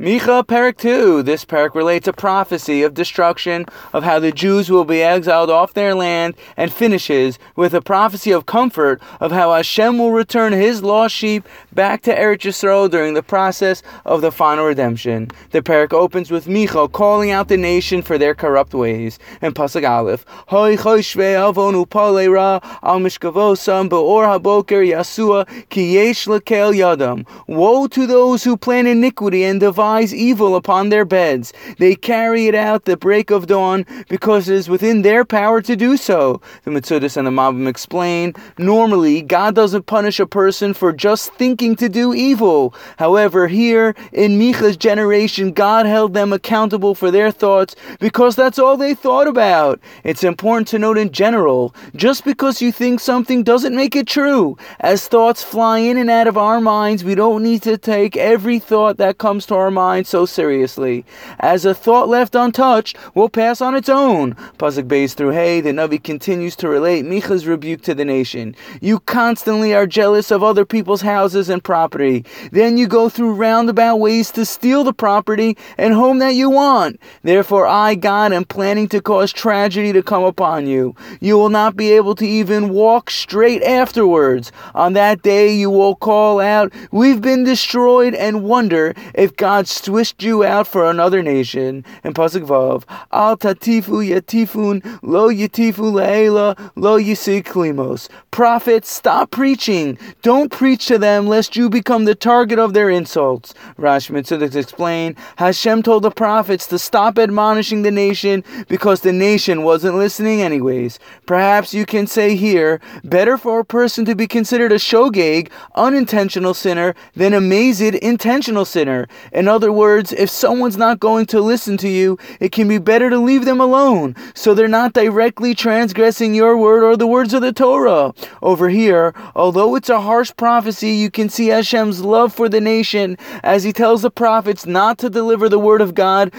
Micha Parak 2. This parak relates a prophecy of destruction of how the Jews will be exiled off their land and finishes with a prophecy of comfort of how Hashem will return his lost sheep back to Eretz Yisrael during the process of the final redemption. The parak opens with Micha calling out the nation for their corrupt ways. And Pasuk Aleph, yasua yadam. Woe to those who plan iniquity and divide evil upon their beds. They carry it out the break of dawn because it is within their power to do so. The Metzudas and the Malbim explain normally, God doesn't punish a person for just thinking to do evil. However, here in Micha's generation, God held them accountable for their thoughts because that's all they thought about. It's important to note in general, just because you think something doesn't make it true. As thoughts fly in and out of our minds, we don't need to take every thought that comes to our mind so seriously. As a thought left untouched will pass on its own. Pasuk Beis through Hey, the Navi continues to relate Micha's rebuke to the nation. You constantly are jealous of other people's houses and property. Then you go through roundabout ways to steal the property and home that you want. Therefore, I, God, am planning to cause tragedy to come upon you. You will not be able to even walk straight afterwards. On that day, you will call out, We've been destroyed, and wonder if God switched you out for another nation. And Pasuk Vav, Al tatifu yatifun, lo yatifu le'ela, lo yisik klimos. Prophets, stop preaching. Don't preach to them lest you become the target of their insults. Rashi Metzudas explain, Hashem told the prophets to stop admonishing the nation because the nation wasn't listening anyways. Perhaps you can say here, better for a person to be considered a shogeg, unintentional sinner, than a mazed intentional sinner. In other words, if someone's not going to listen to you, it can be better to leave them alone so they're not directly transgressing your word or the words of the Torah. Over here, although it's a harsh prophecy, you can see Hashem's love for the nation as he tells the prophets not to deliver the word of God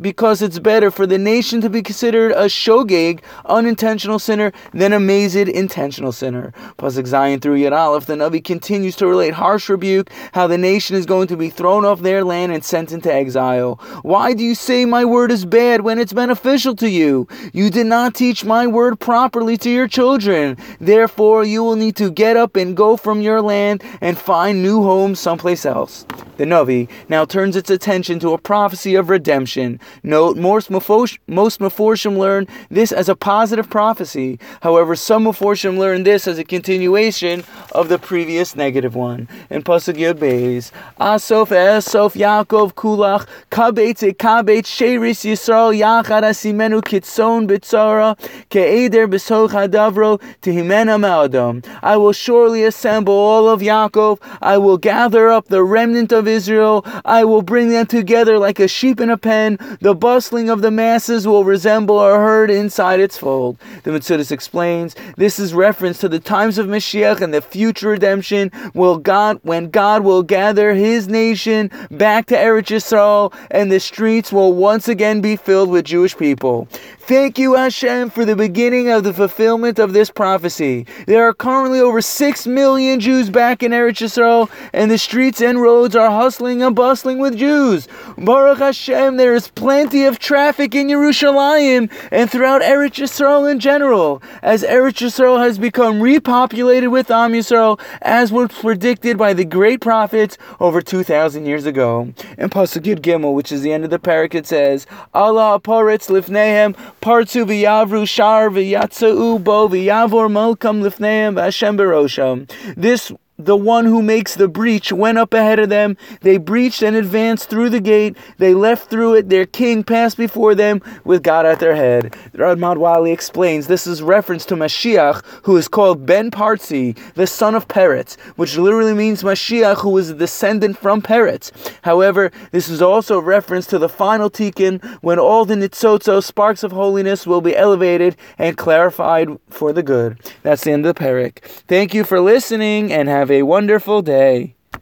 because it's better for the nation to be considered a shogeg, unintentional sinner, than a mazed intentional sinner. Pasuk Zayin through Yad the Navi continues to relate harsh rebuke, how the nation is going to be thrown off their land and sent into exile. Why do you say my word is bad when it's beneficial to you? You did not teach my word properly to your children. Therefore, you will need to get up and go from your land and find new homes someplace else. The Navi now turns its attention to a prophecy of redemption. Note, most Meforshim learn this as a positive prophecy. However, some Meforshim learn this as a continuation of the previous negative one. In Pasuk Yud Beis, Asof Esof Yaakov Kulach Kabetz Kabetz Sheris Yisrael Yachad Asimenu Kitzon Bitzara Ke'eder Besoch Hadavro Tehimena Ma'adam. I will surely assemble all of Yaakov. I will gather up the remnant of Israel. I will bring them together like a sheep in a pen. The bustling of the masses will resemble a herd inside its fold. The Metzudas explains this is reference to the times of Mashiach and the future redemption. Will God, when God will gather His nation back to Eretz Yisrael, and the streets will once again be filled with Jewish people. Thank you, Hashem, for the beginning of the fulfillment of this prophecy. There are currently over 6 million Jews back in Eretz Yisrael, and the streets and roads are hustling and bustling with Jews. Baruch Hashem, there is plenty of traffic in Yerushalayim and throughout Eretz Yisrael in general, as Eretz Yisrael has become repopulated with Am Yisrael, as was predicted by the great prophets over 2,000 years ago. In Pasuk Gimel, which is the end of the parak, it says, Allah aparetz lifnehem Partu v'yavru shar v'yatzau bo v'yavor malkam lifneim v'Hashem berosham. This the one who makes the breach went up ahead of them. They breached and advanced through the gate. They left through it. Their king passed before them with God at their head. Ramad Wali explains this is reference to Mashiach, who is called Ben Partzi, the son of Peretz, which literally means Mashiach, who is a descendant from Peretz. However, this is also reference to the final tikkun, when all the nitzotzo, sparks of holiness, will be elevated and clarified for the good. That's the end of the parak. Thank you for listening and have a wonderful day.